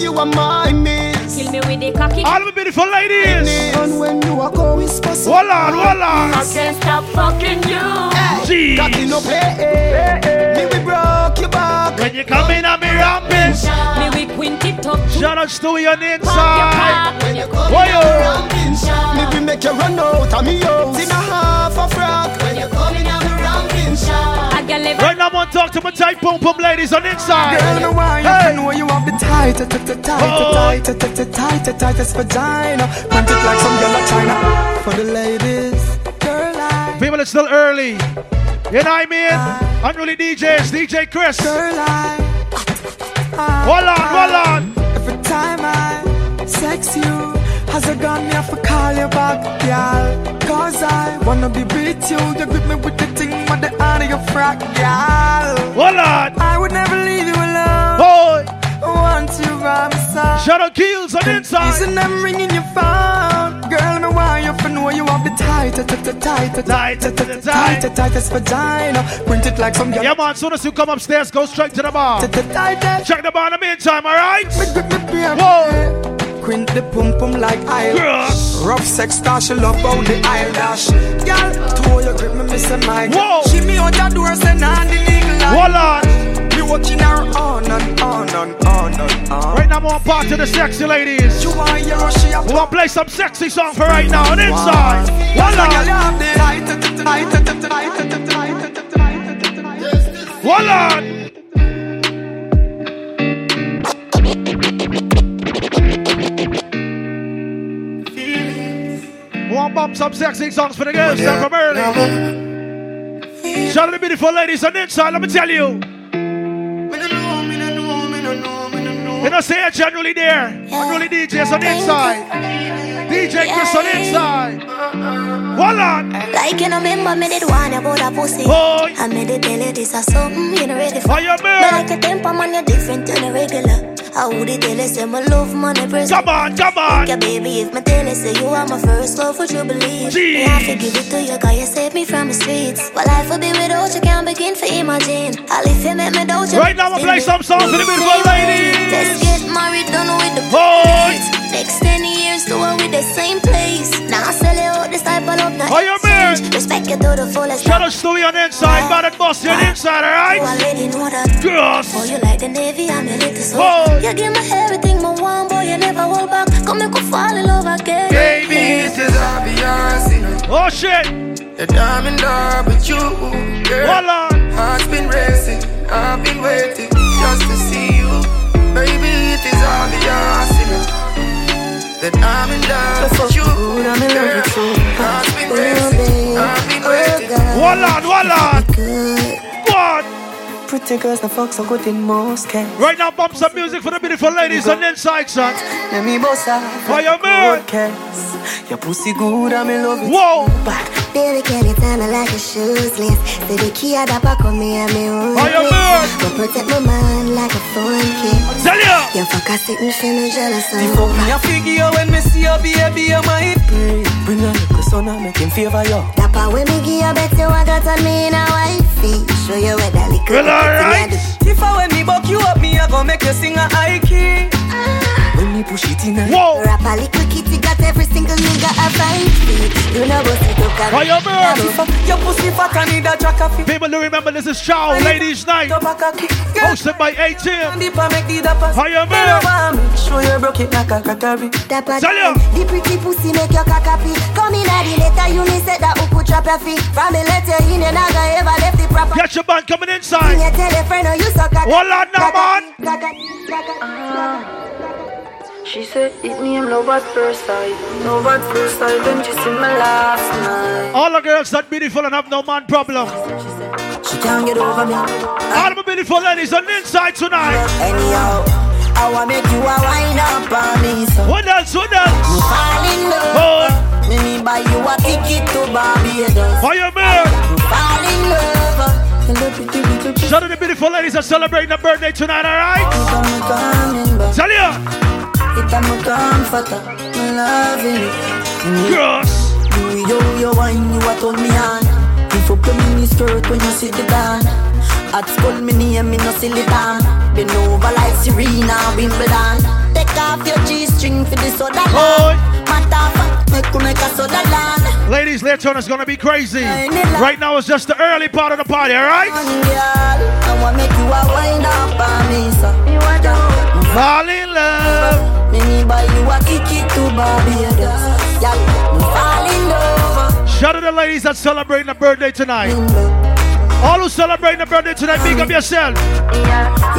you are my miss. Kill me with the cocky. All the beautiful ladies. And when you are going, whisper. Hold on, hold on. I can't stop fucking you. Jeez. Cocky no play. Me we broke your back. When you come in, I'm ramping. Me we quint it up. Shout out to you on the your inside. cock when you come Why in you? around pinch. Me we make you run out of me house. In a half a frock. When you come in around pinch. I got live Right now, Want to talk to my tight pum pum ladies on the inside. Girl, me you Hey. know you have the tight, tight, tight, tight, Oh. tight, tight, tight, tight, tightest vagina. Want it like some of China. For the ladies, girl, I, People, it's still early. You know what I mean? Unruly DJs, DJ Chris. Hold girl, I. on, hold on. Every time I sex you, has a gun, me have to call you back, girl. Cause I wanna be with you. You grip me with the thing, with the hand of your frack, girl. Hold on. I would never leave you alone. Boy. Want you by my side. Out Keels on inside. Reason I'm ringing your phone Girl, me want you to know you have the tight, tight, tight, tight, Tight, tight, tight, tight, tight. tight, tightest vagina Print it like some Yeah, man, soon as you come upstairs, go straight to the bar. Tight, tight, tightest Check the bar in the meantime, alright? Me grip me beer Whoa. Quint the pum pum like Isle Yes. Rough sex cause she love out the aisle dash Girl, two you grip me miss a mic. She me out the door say nah the legal line Hold on. Me watching her on and on and on and on Right now, I want part to the sexy ladies. You want your rush, she a We want to play some sexy song for right now on the inside. Hold on. Hold on. We want to bump some sexy songs for the girls down from early. Shout out to the beautiful ladies on the inside, let me tell you. You know, say it generally there. Generally DJs on the inside. DJ Chris on the inside. Hold on. Like you know, remember me did one about a pussy. Boy. I made it tell you this or something mm, you know ready for. Fire But man. like a temper man, you're different to the regular. I would it tell you say my love money present. Come on, come on. Yeah, baby, if my tell you say you are my first love, would you believe? Jeez. Me, I have to give it to you, cause you saved me from the streets. Well, life would be without you, can't begin to imagine. I'll if you make me doubt you. Right now, I'm play some songs for the beautiful ladies. Let's get married, done with the Boy. Place. Next 10 years, do it with the same place. Now I sell you out this type of love, not Oh, you man. Respect you to the fullest. Shout out Stewie on the inside, bad and bossy on the inside, You alright? already oh, know that. Yes. Oh, you like the Navy, I'm your little soul. Whoa. You give me everything, my one boy, you never hold back. Come make me fall in love again. Baby. This is obvious, you know Oh shit. That I'm in love with you, girl Hold. Heart's been racing, I've been waiting just to see you Baby, it is obvious, you know That I'm in love with you, girl Heart's been racing, I've been waiting Hold on, hold on. Good. What? Pretty girls, the fuck so good in most cases. Right now, bump some music for the beautiful ladies on the inside, son. Let me boss out. Fire man. Your pussy good, I'm in love with Whoa. back. Baby, can you tell me like a shoes list? Say the key at the back of me and me own Fire man. Go protect my mind like a phone key. Tell ya. You fuck a sitting for me jealous The of fuck me a figure when me see your baby, you might pray. Bring a little son and make him favor you. That part when me give you bet you I got on me in a wifey. Show you where that little Well, alright. If I when me buck you up, me I go make you sing a high key. Ah. When me push it in a Whoa. Rap a little kitty got every single nigga a vibe. You know what's it up, Fire man. Your pussy fat and need a track of it. People do remember this is Ciao Ladies Night. Top a cocky. Girl, Hosted by A-Team. deep and make the dappers. Fire Bend man. over Show you broke it like a crockery. Tell ya. The pretty pussy make your cock happy. Come in at the letter, you me said that who could trap your feet. From me let you in, you not gonna ever left the proper. Get your band coming inside. you tell a friend, oh, you suck at Hold on now, man. She said it name love at first sight. Love at first sight, then she see me last night. All the girls that beautiful and have no man problem. She can't get over me. All the beautiful ladies on the inside tonight. Anyhow, I wanna make you a wine up on me. So What else? What else? fall in love. Oh, Me me buy you a ticket to Barbados. fire man. Fall in love. Hello, pretty little pussy. Shout out to the beautiful ladies that celebrating their birthday tonight, alright? I'm coming back. Tell ya. It I'm a comforter. Me loving it. Yes. You, yo, yo, wine, you a turn me on. If up your mini skirt when you sit the down. At school, me name, me no silly down. Been over like Serena, Wimbledon. soda land. Matter fact, make you make a soda land. Ladies, later on is gonna be crazy. Right now it's just the early part of the party, alright? I want make you a wind up on me, so. Fall in love. Me buy you a ticket to Barbados. Yeah, fall in love. Shout out to the ladies that celebrating the birthday tonight. All who celebrating the birthday tonight, big up yourself.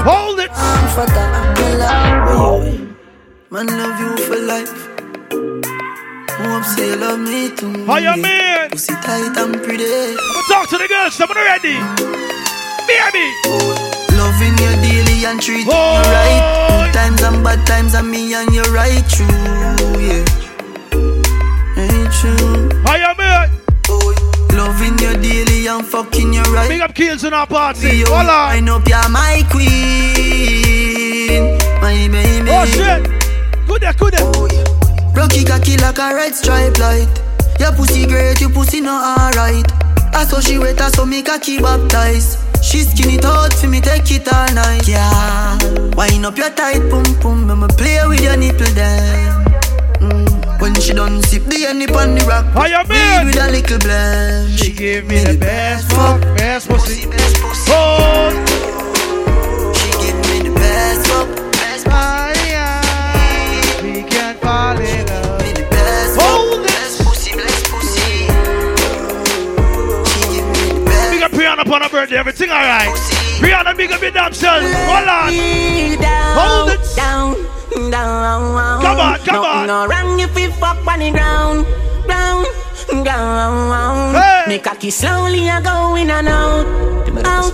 Hold it. Man, love you for life. Hope say you love me too. How you mean? Pussy tight and pretty. I'ma talk to the girls. Someone ready? Baby. Loving you daily and treating Oh. you right. Good times and bad times and me and you right true. Yeah. Ain't true. How you mean? Oh, loving you daily and fucking you right. Big up kills in our party. Hold on. wind up, you're my queen. My baby. Oh shit. Good there, good there. Oh, Rocky cocky like a red stripe light. Your pussy great, your pussy not alright. I saw she wet, I saw me cocky baptized. She skin it out for me, take it all night. Yeah, wind up your tight pum pum, I'ma play with your nipple then. Mm. When she done sip the honey on the rock, How you mean? with a little blend. She give me the best fuck, best pussy, best pussy. Oh, Big up Brianna her birthday. Everything alright. pussy. Brianna, big up your damn self. Hold on. Hold it. Down, down. Come on, come no, on. No wrong if we fuck on the ground, ground, ground. Hey. Me cocky slowly a go in and out, out,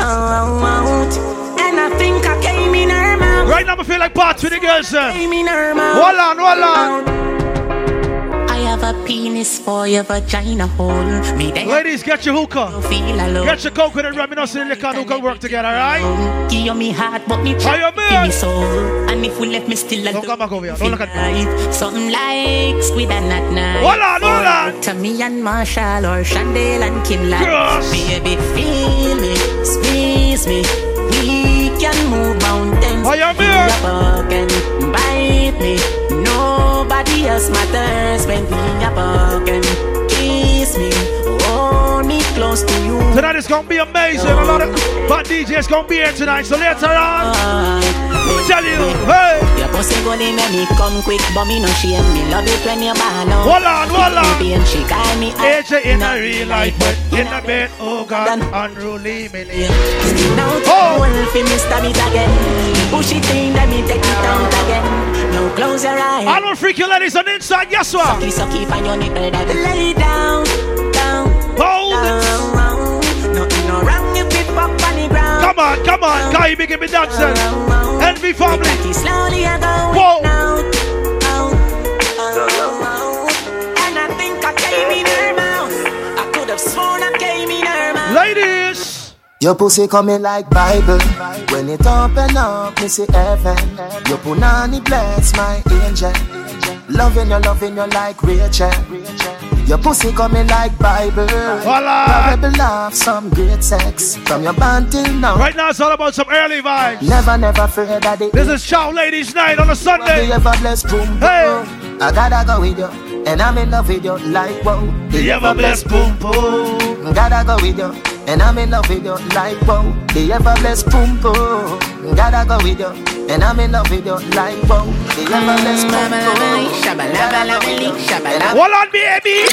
out. And I think I came in her mouth, Right now, I feel like parts with the girls. Came in her mouth. Hold on, hold on. I have a penis for your vagina hole. Me there. Ladies, get your hookah. Get your coconut rubbing us in the liquor and hookah work together, alright? Give you me heart, but me trap you me soul. And if we left me still alone, Don't come back over here. Don't look at me. me. Something like squid and at night. Hold on, hold on. To me and Marshall or Chandel and Kim like Yes. Baby, feel me, squeeze me. We can move mountains. How you Feel mean? your bug and bite me. Else matters when we are bugging. Kiss me, hold me close to you. Tonight is gonna be amazing. A lot of bad DJs gonna be here tonight. So later on, me tell you, hey, Your pussy good in me come quick, but me no shame. Me love it when you ball out. hold on, hold on. And she call me AJ in a real life, but in a bed, oh God, unruly me. Now Oh. well for me it again. Push it in, let me take it out again. Now close your eyes. All the freaky ladies on the inside, yes what? Sucky, sucky, find your nipple lay down, down, Hold down. Her mouth. I could have sworn I came in her mouth. Ladies, Your pussy coming like Bible. When it open up, me see heaven. Your punani bless my angel. Loving you, loving you like Rachel. Your pussy coming like Bible. Voila. Rebel love, some great sex. From your band till now. right now it's all about some early vibes. Never, never fear that it This is Ciao Ladies Night on a Sunday. ever blessed, boom, boom. Hey. I gotta go with you, and I'm in love with you like wow. The ever blessed boom boom. Gotta go with you, and I'm in love with you like wow. The ever blessed boom boom. Gotta go with you, and I'm in love with you like wow. The ever blessed boom boom. Hold on, baby.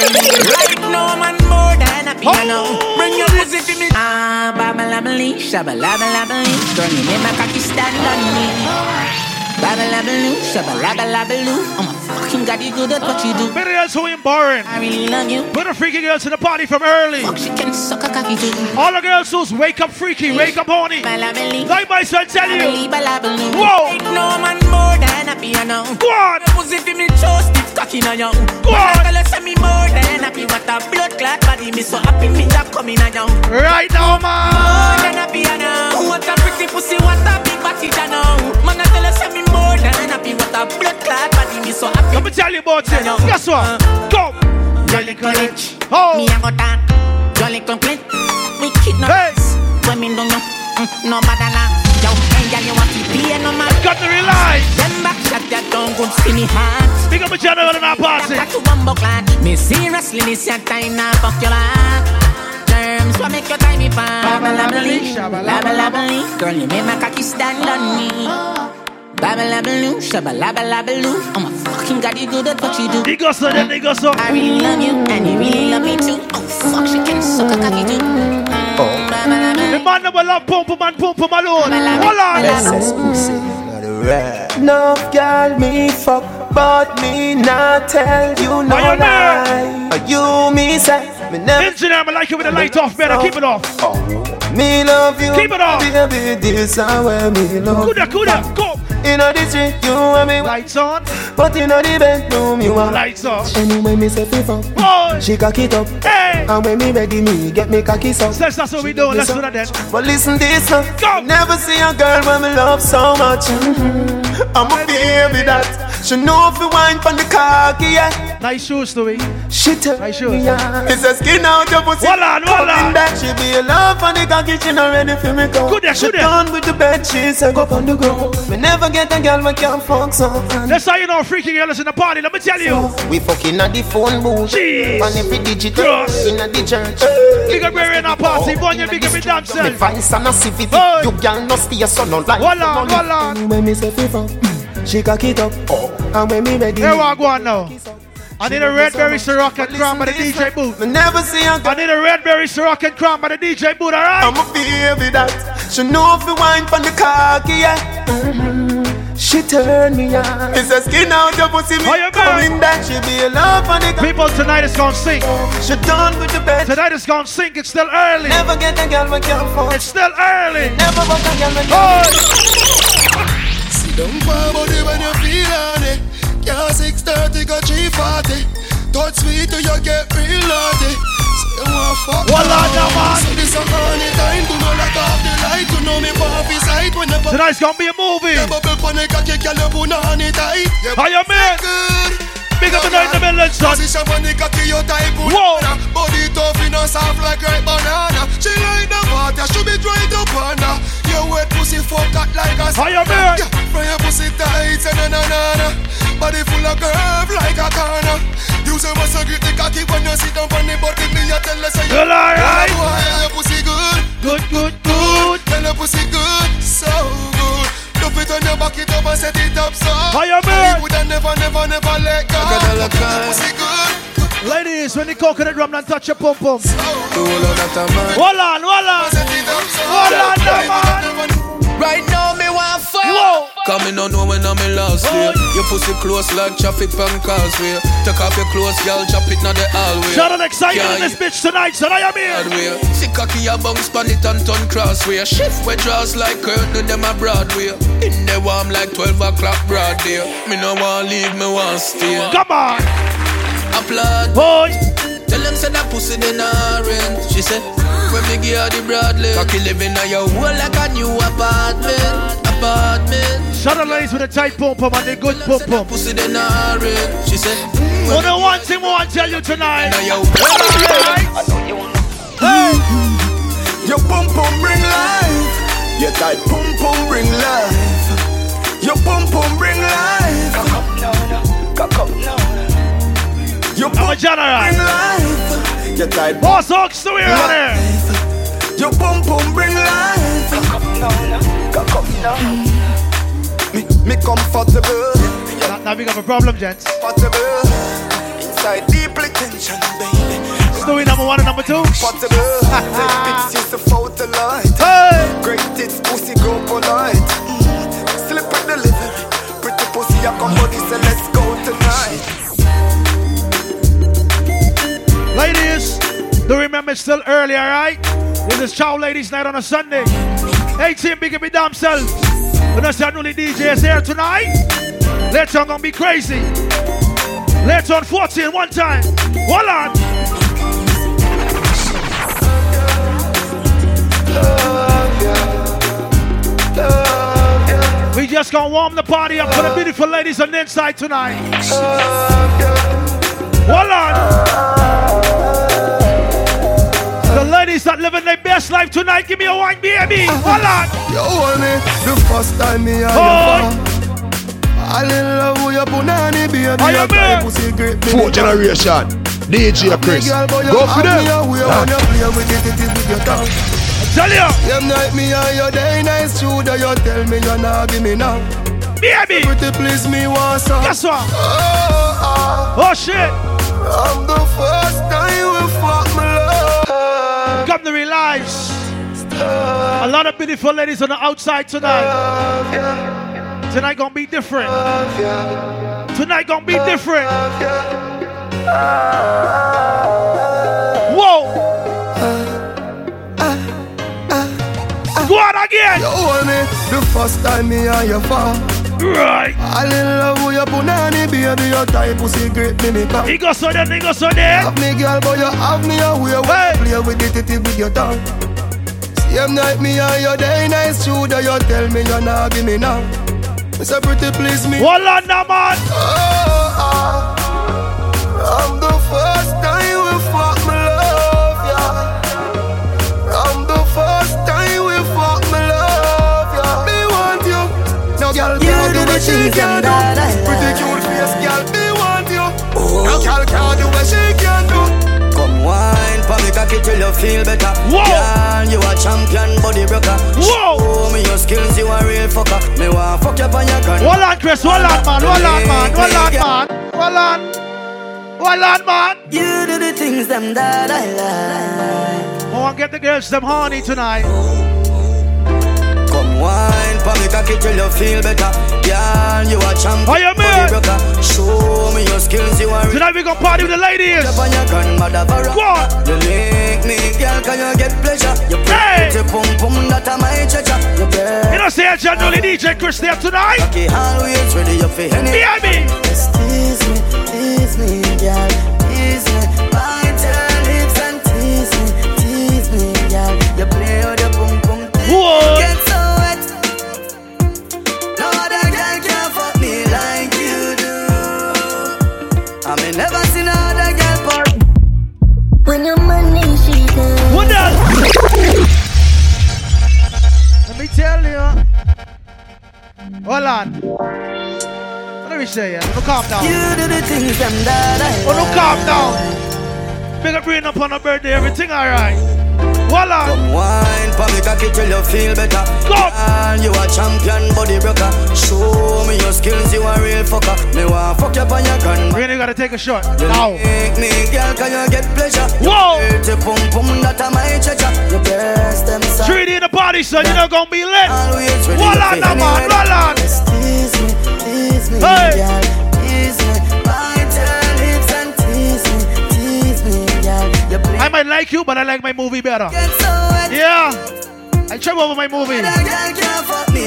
Right now, man, more than a piano. Oh. Bring your pussy to me. Ah, babalabali, shabalabalabaloo. Girl, you make my cocky stand on me. Babalabaloo, shabalabalabaloo. I'm a fucking god, you good at what you do. Better girls who ain't boring. I really love you. Put the freaky girls in the party from early. Fuck, she can suck a cocky too. All the girls who's wake up freaky, wake up horny. Like my son tell you. Whoa. Now, man, more than a piano. Go on. Pussy fi me chose stiff cocky na young. Go on. Tell us me more than happy. What a blood clot body. Me so happy me job coming a young. Right now, man. More than happy I know. What a pretty pussy. What a big body I know. Man I tell us me more than happy. What a blood clot body. Me so happy. Let me tell you about it. Guess what? Go. Jolly college. Oh. Me a go talk. Jolly complete. We kid no. Hey. Me don't know. Mm, no bad na. Yo, hey girl you want to be no man. Got to realize. Them back shot that down good see me heart. Big up a general in our party. Got to bumbo clan. Me seriously, this your time now, fuck your life. Terms, what make your time me fine? Babble, labbly, labble. Girl, you make my cocky stand on me. Babble, labbly, shabba, labble, labbly. I'm a fucking god, you good at what you do. They go so, then they so. I really love you, and you really love me too. Oh, fuck, she can suck a cocky too. Oh. The man never love pump pump and pump pump alone. Hold on. SS pussy, not a rat. No girl me fuck, but me not tell you no lie. You me say me never Engineer, I like it with the light off, better keep it off. me love you. Keep it off. baby. This is where me love. Kuda, kuda, go. In the street, you and me, Lights on, but in the bedroom, you are. lights off. Anyway, me say FIFA, Boy, she cock it up. hey. And when me ready, me get me cocky so. That's, that's what we do. Let's do that then. But listen this now. Go. Never see a girl when me love so much. Mm-hmm. I'm a baby that. She know if you wine from the cocky, yeah. Nice shoes, Louis. She tell Nice shoes. me, yeah. It's a skin out your pussy. Hold on, hold on. That she be a love for the cocky, she not ready for me go. Good there, she good there. done with the bed, she said go on the ground. Me never get a girl we can't fuck so. That's how you know freaky girls in the party. Let me tell you. We fucking at the phone booth. Jeez. On every digital. Yes. In the church. Big up in our party. Boy, you big up in damn Me self. vice and a civic. Hey. You girl no stay so no like. Hold on, hold on. When me say FIFA, she cock it up. Oh. And when me ready. Here we go on now. I need a red berry Ciroc and crown by the DJ booth. Me never see I girl. need a red berry Ciroc and crown by the DJ booth, alright? I'm a baby that. She know if you wine from the cocky, yeah. Mhm. She turn me on. It's a skin out your pussy. Me Oh, you coming back. She be a love for the People, tonight is gonna sink. She done with the bed. Tonight is gonna sink. It's still early. Never get a girl we can't fuck. It's still early. Never fuck a girl we Oh, Sit down body when you feel on it. Yeah, 630 got 340. Touch sweet till you get real naughty. Say you want fuck now. now, man. So this a honey time. Do not lock off the light. You know me puffy sight when pop tonight's gonna be a movie. the bubble pon the cocky, girl you put honey tight. How you mean? good. Big up the night in the middle, son. Position the cocky, you type Whoa. Body tough, you know soft like ripe banana. She like the water, she be dried up on. Your wet pussy fuck hot like a How you yeah, from your pussy tight, say na na na na. Body full of curve like a corner. Use your muscle grip the cocky when you sit down on the butt. Me a tell her say Well, alright. Boy, your pussy good, Good, good, good. tell your pussy good, so good. Dump it on your back it up and set it up so. How you mean? Woulda never, never, never let go. Your pussy good, Ladies, when the coconut rum don't touch your pum pum. Hold on, hold on. Set it up so. Hold on, man. Right now, me want fuck. Whoa. Coming on know when I'm in last year. Your pussy close like traffic from causeway. Take off your clothes, girl, chop it now the hallway. Shout out excited in this bitch tonight, son. I am here. See cocky a bounce pan it and turn crossway. Shift where draws like curtain them a Broadway. In the warm like 12 o'clock broad day. Me no want leave, me want stay. Come on. Applaud. Boy. Tell them say that pussy they not rent. She said, when me give her the Bradley. Cocky living on your wall like a new apartment. Apartment. Shout out ladies with a tight pum pum and the good Tell them pum say that pum. pussy they not rent. She said, when Only one thing I want to tell you tonight. now your I know you wanna. Hey. Your pum pum bring life. Your tight pum pum bring life. Your pum pum bring life. Your I'm a general. life. Your tight pum Boss Hawks, do we on there? Your pum pum bring life. Me me comfortable, Now, now we got a problem, gents. comfortable. Inside deeply tension, baby. Stewie number one and number two. Comfortable. Take to still early, alright? This is Ciao Ladies Night on a Sunday. 18 big up your damn self. When I only DJ is here tonight, later on gonna be crazy. Later on 14 one time. Hold on. We just gonna warm the party up for the beautiful ladies on the inside tonight. Hold on. The ladies that living their best life tonight, give me a wine, baby. Hold on. You hold me the first time me and Boy. I in love with you your punani, baby. Are you Your type pussy Fourth generation. DJ Chris. Go for them. When you ah. play with it, it is with your tongue. Tell you. Them night me and your day nice true that you tell me you not give me now. Baby. Pretty please me want some. Guess what? Oh, ah. oh shit. I'm the first time we fuck my love. Come to realize. A lot of beautiful ladies on the outside tonight. Tonight gonna be different. Tonight gonna be different. Whoa! Go on again! You hold me the first time me and you fall. Right. I in love with your punani, baby. Your type pussy great, me me come. He go so there, he go so there. Have me girl, but you have me away. Hey. Play with it, it, it with your tongue. Same night me and your day nice that you tell me you're not give me now. It's a pretty please me. Hold on now, man. Ah. Do what she can do. Pretty cute face, girl, me want you. Now, girl, can't do what she can do. Come wine for me cocky till you feel better. Whoa. Girl, you a champion body broker. Whoa. Show me your skills, you a real fucker. Me want fuck you on your gun. Hold on, Chris. Hold on, man. Hold on, man. Hold on, man. Hold on. Hold on, man. You do the things them that I like. I want to get the girls them horny tonight. Wine for me cocky till you feel better. Girl, you a champion How you broker. Show me your skills, you a real Tonight we gonna party with the ladies. Up on your grandmother Go on. You lick me, girl, can you get pleasure? You Hey. pretty pum pum, that a my treasure. You You know, say generally DJ Chris there tonight. Cocky always ready, any. Behind me. Just tease me, tease me, Hold on. What do we say? Yeah? Look calm down. You do the things them that I Oh, look calm down. Big up bring up on a birthday, everything alright. Hold on. Come wine for me cocky till you feel better. Go. Girl, you a champion body broker. Show me your skills, you a real fucker. Me want fuck you on your gun. Ain't gotta take a shot. You Now. make me, girl, can you get pleasure? Whoa. Dirty pum pum, that a my treasure. You best them son. 3D in the party, son. You know gonna be on Hey. I might like you, but I like my movie better. Yeah. I trip over my movie.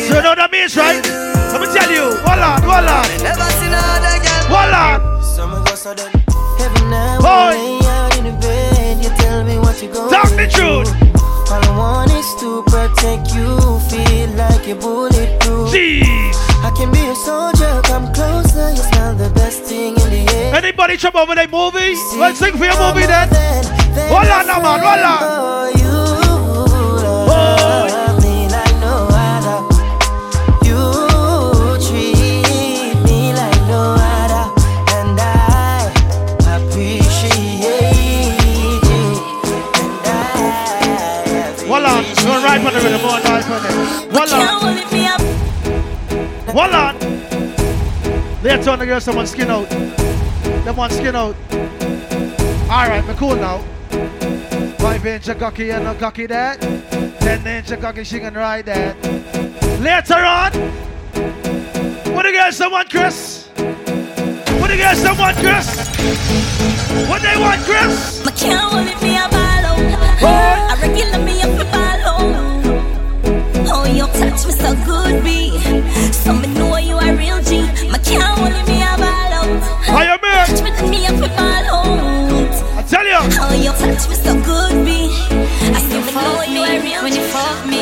So you know that means, right? Let me tell you. Hold on, hold Boy. Talk the truth. All I want is to protect you, feel like you're bulletproof. Jeez. I can be a soldier, come closer, you smell the best thing in the air. Anybody trip over that movie? Let's sing for your movie then. Now, man. Hold right on the rhythm. Hold on. Hold on. Hold on. They're telling the girls someone skin out. They want skin out. Alright, we're cool now. Five inch of cocky and no cocky that. Ten inch of cocky, she can ride that. Later on. What the girls someone, Chris? What the girls someone, Chris? What they want, Chris? I can't me a out. I regular me up a ball out. Oh, you touch me so good, B. So me know you a real G. I can't hold me a ball out. How you man? Touch me, me up a ball out. I tell you. Oh, you touch me so good, B. I still know you a real When you fuck me.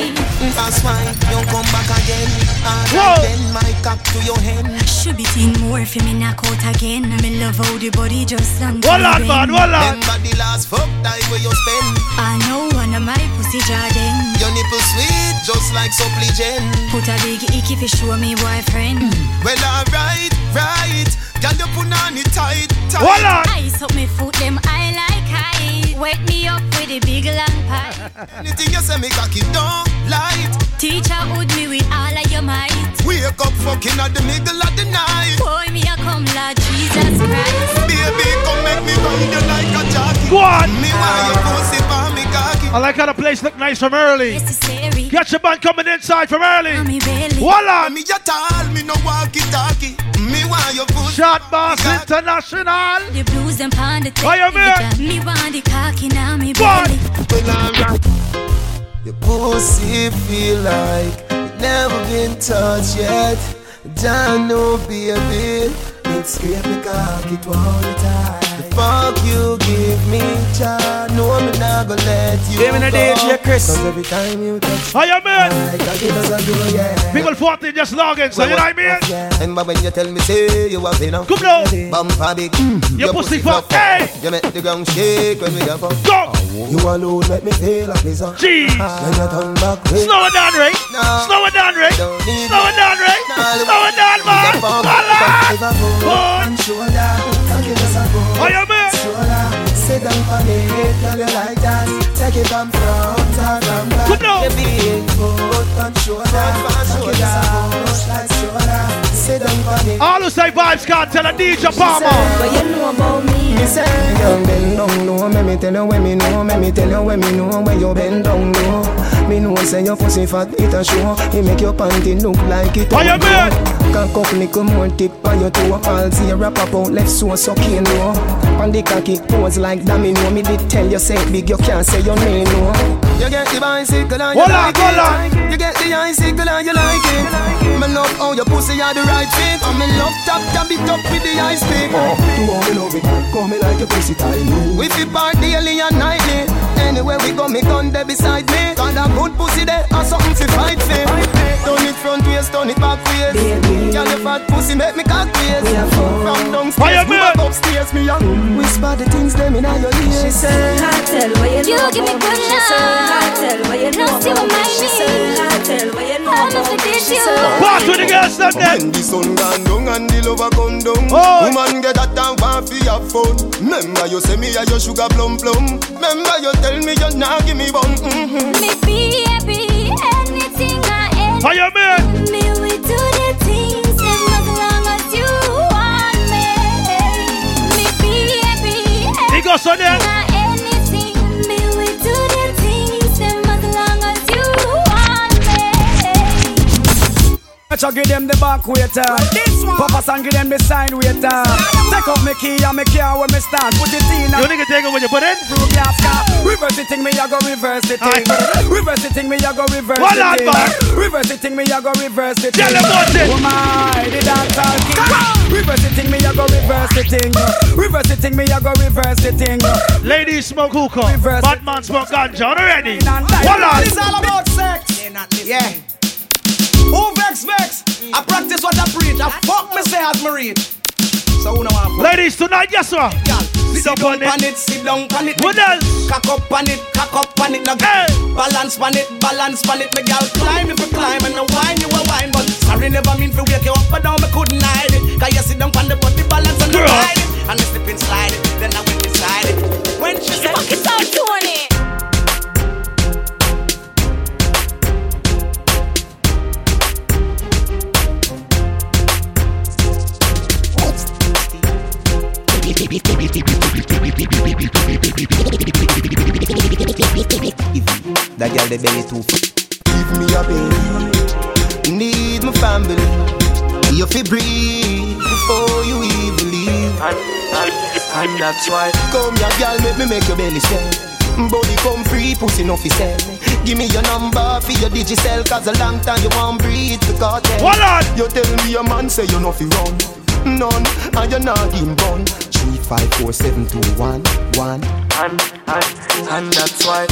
That's why you come back again. And then my cock to your head. Should be seen more if you me knock out again. I me love how the body just stand. Hold on, man. Hold on. Remember the last fuck time where you spend. I know one of my pussy jardin. Your nipple sweet, just like supply gen. Put a big icky if you show me boyfriend. Hmm. Well, alright, right. punani tight, tight. Hold on. Ice up me foot, them I like. Wake me up with a big long pie. Anything you say me cocky don't light. Teacher would me with all of your might. Wake up fucking at the middle of the night. Boy, me a come Lord Jesus Christ. Baby, come make me ride you like a jockey. Go on. Me want your pussy for me cocky. I like how the place look nice from early. Necessary. Got your band coming inside from early. Me belly. Hold on. Me a tall, me no walkie talkie. Me want your pussy. Shot Boss International. The blues and pound the Why you mean? Me want the cocky now me belly. When I'm Your pussy feel like it never been touched yet. Don't know, baby. It scrape me it all the time. The fuck you give me, child. No, I'm not gonna let you Give me the. DJ, Chris. Cause every time you touch How you mean? my cock, it doesn't do, yeah. People 14 just log in, so you know what I mean? And but when you tell me, say you have a Come now. bumper big, mm. Your pussy fuck, hey. You make the ground shake when we have fun. Go. You alone make me feel like this. Jeez. Ah, when you turn back, way. Slow it down, Ray. No. Slow it down, Ray. Don't need Slow it down, Ray. No. Slow it down, man. Voila. Good. How you mean? Sit down on it, girl, you like that. Take it from front or from back. Now. You big foot and shoulder, cock it as a push like shoulder. Sit down on it. All who say vibes can't tell a DJ Palmer. What you know about me? Me say, young bend down low. Let me tell you when me know. Let me tell you when me know when you bend down low. Me know say your pussy fat, it a show. It make your panty look like it. How you don't grow. mean? Cock up, nickel more tip on your toe. All zero pop out left so sucking low. On the cocky pose like domino. Me did tell you say big, you can't say your name no. You get the bicycle and you Hold on, like hold it. You get the icicle and you like it. Me love how your pussy are the right fit. And me love tap tap it up with the ice pick. Oh, do how me love it. Call me like your pussy tiny. We fi part daily and nightly. Anywhere we go, me gun there beside me. Got a good pussy there and something to fight for. Turn it front waist, turn it back waist. Girl, your fat pussy make me cock waist. From downstairs, you go mean? back upstairs, me and whisper the things them inna your ear. She say, Tell what you You give me good me. She say, love. Tell what you know Now see what about me. my She say, need. Tell what you know I'm about a me. did She you. say, Pass with the girls them then. When the sun gone down and the lover come down Oh. Woman get that and want fi have fun Remember you say me a your sugar plum plum Remember you tell me you not give me bun mm-hmm. Me baby, anything I How you mean? Me we do the things as long as you want me. Me baby, Big us on them. Me. Give them the back waiter. Papa San give them the side waiter. Take up me key and me car when me start. Put it in. You nigga take it when you put in. Through gas car. Reverse the thing, me I go reverse the thing. Reverse the thing, me I go reverse Hold the on, thing. man. Reverse the thing, me I go reverse the thing. Tell them what it. Oh my, the dance all king. Reverse the thing, me I go reverse the thing. Reverse the thing, me I go reverse the thing. Ladies smoke hookah. Reverse it. Batman smoke ganja. Already. Hold Hold on. It's all about sex. Yeah. Who vex vex? I practice what I preach. I fuck me say as me read. So who know I'm Ladies tonight, yes sir. Sit Sit down down on on it. it, sit down on it. What else? Cock up on it, cock up on it. Now Hey. balance on it, balance on it. Me gal climb if you climb and no wine you a wine. But sorry never mean to wake you up, but down me couldn't hide it. Cause you sit down on the body balance and you Girl. ride it. And me slip and slide it, then I went beside it. When she said, Fuck it out, Tony. That girl the belly too Give me a baby Need my family. You fi breathe Before you even leave. And, and, and that's why. Come here girl make me make your belly swell. Body come free, pussy no fi sell. Give me your number for your digicel Cause a long time you won't breathe the cartel. Hold on. You tell me a man say you no fi run. None, and you not in bun Three, five, four, seven, two, one, one And, and, and that's why.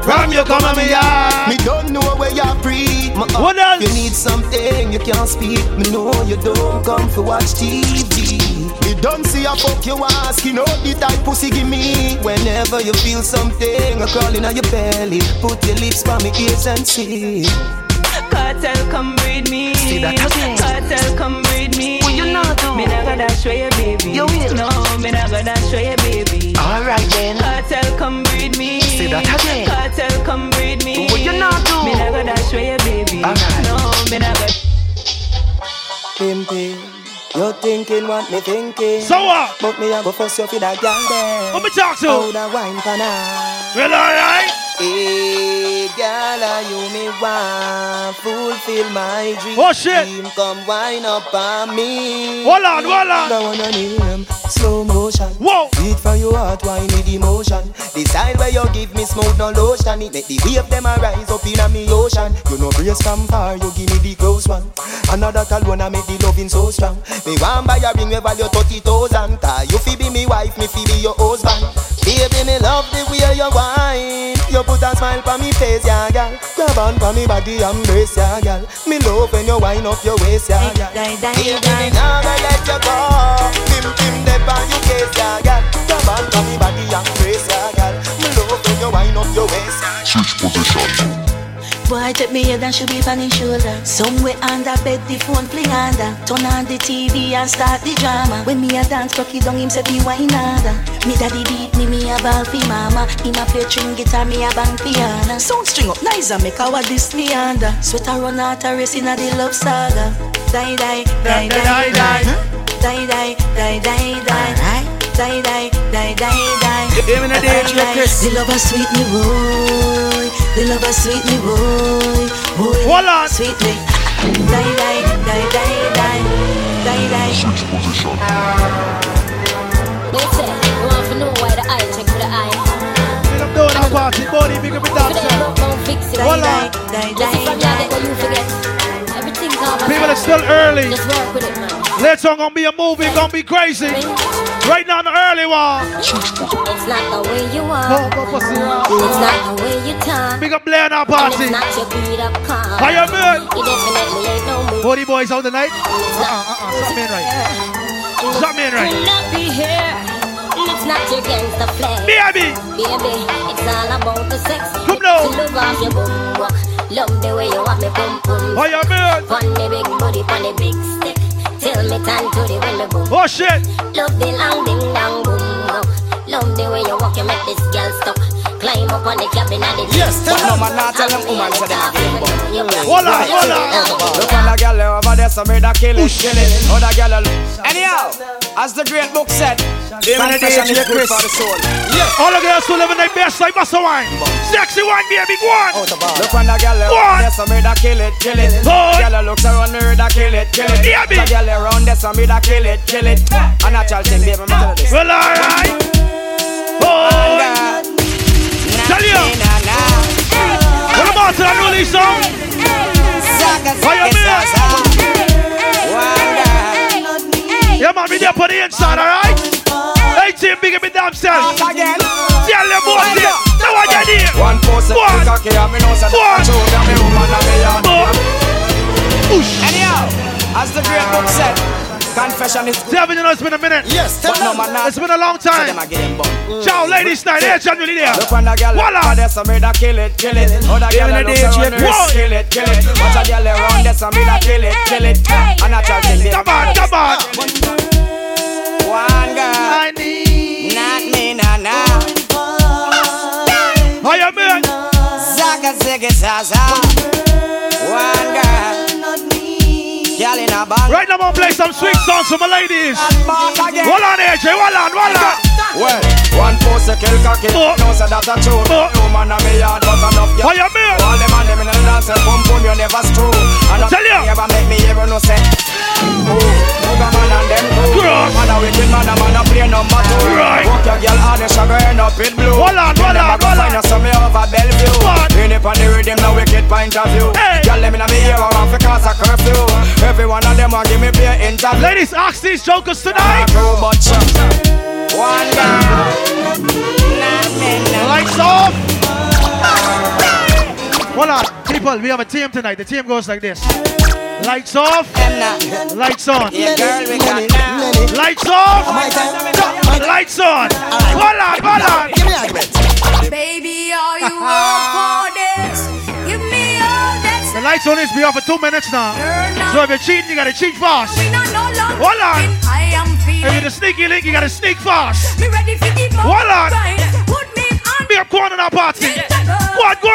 From you come on me yard. Me don't know where you breathe. My heart, What else? You need something you can't speak. Me know you don't come for watch TV. Me don't see a fuck you ask. You know the type pussy give me. Whenever you feel something a crawling on your belly, put your lips by me ears and see. Cartel, come breed me. See that? Cartel, come breed me. Well, you know do. Me not gonna show you, baby. You will. No, me not gonna show you, baby. Alright then. Cartel, come breed me. See that again. Cartel, come breed me. Well, you know do. Me not gonna show you, baby. Alright. No, me not gonna. Pimpin'. You're thinking what me thinking. So what? But me I go first you for that girl there. What me talk to? How the wine pan Well, alright. Hey, girl, are you me want fulfill my dream? Oh, shit. Come wine up on me. Hold on, hold on. Now wanna name slow motion. Whoa. Beat from your heart, wine with emotion. Decide where you give me smooth no lotion. It make the wave them a rise up in a me ocean. You know brace from far, you give me the close one. Another tall one, I make the loving so strong. Me want buy a ring we value thirty thousand. Cause you fi be me wife, me fi be your husband. Baby, me love the way you wine. You put a smile on me face, yeah, girl. Grab on for me body, embrace, yeah, girl. Me love when you wind up your waist, yeah, girl. Die, die, Baby, me never let you go. Kim, Kim, dep on your case, yeah, girl. Grab on for me body, embrace, yeah, girl. Me love when you wind up your waist. Switch position. Boy, take me head and should be on his shoulder. Somewhere under bed, the phone fling under. Turn on the TV and start the drama. When me a dance, cocky down him say the wine harder. Me daddy beat me, me a ball fi mama. Him a play string guitar, me a bang piano. Sound string up nice and make our this me under. Sweater run out a race in a the love saga. Die, die, die, die, die, die. Die, die, die, die, die. Die, die, die, die, die. Hear me now, DJ Chris. The lover sweet me boy, the lover sweet me boy, boy. Hold on. Sweet me. Die, die, die, die, die, die, die. Switch position. Wait say, you want to know why the eye check with the eye? Big up doing that party, body, big up the Today dancer. look, don't fix it. Hold on. Die, Listen from die, People, it's still early. Just work with it. Later on, gonna be a movie, gonna be crazy. Right now, the early one. It's not the way you are. go pussy around. It's not the way you talk. Big up Blair And party. it's not your beat up car. How you been? You definitely ain't no move. Body boys out tonight? Uh-uh, uh-uh, something ain't right. Something ain't right. It's not against the flag. Baby! Baby, it's all about the sex. Come now. To love off your boom walk. Love the way you want me boom boom. How you been? Pon the big booty, pon the big stick. Tell me time to the when me boom. Oh shit! Love the long ding dong boom go. Love the way you walk, you make this girl stuck. Climb up on the cabin and the Yes, but no man not tell them woman so them a game bum. Hold on, hold on. Look on the girl over there, so me da kill it, kill it. Other girl look. Anyhow, as the great book said, is good for the soul. Yes. All the girls who live in their best life, the wine? Sexy wine, baby, go on. Look on the girl What? there, so me da kill it, kill it. Girl looks around her, da kill it, kill it. Baby. Girl around there, so me da kill it, kill it. And A natural thing, baby, you this. Well, alright. Oh, tell you. What about the new song? How you? Yeah, man, be there for the inside, alright? Hey, team, big up in damn self. Tell them boys there. Now what you did? One pose, Go on. cocky, and me know say Go on. that show me me woman and me yard. Oh. Oosh. Anyhow, as the great book said, confession is Seven, you know, it's been a minute. Yes, tell no man It's been a long time. a. Ciao, ladies night. Hey, generally there. Look on the girl Voila. over there, so me kill it, kill it. Other girl a look around her, Whoa. kill it, kill it. Watch a girl around there, so me da kill it, kill it. A natural thing, baby. Come on, come on. One girl, I need. not me, nah, nah. How you been? Zaga, ziggy, zaza. Right now, I'm gonna play some sweet songs for my ladies. Hold on, AJ. Hold on, hold on. Well, one pose a kill cocky. Oh. No say that a true. Oh. No man a me yard, but enough. How you been? All them and them in the dance, pum pum, you never screw. And Tell ya. Never make me ever no say. Oh, Booga man and them cool. Cross. Man a wicked man, a man a play number two. Right. Walk your girl on the sugar end up it blue. Hold on, hold on, go hold find on. you some over Bellevue. What? On the rhythm, no wicked point of view. Hey. Girl, them in a me ear, I want to cause a curfew. Every one of them want give me play interview. Ladies, ask these jokers tonight. True, but uh, one girl. Nah, nah, nah. Lights off. Hold on, people. We have a team tonight. The team goes like this. Lights off. Lights on. Yeah, girl, we got now. Lights off. Lights on. Hold on, hold on. Give me argument. Baby, are you up the lights on this be off for two minutes now. So if you're cheating, you gotta cheat fast. Hold on. I am feeling. If you're the sneaky link, you gotta sneak fast. Me ready to Hold on. Put me on. Be a corner now, party. What? Go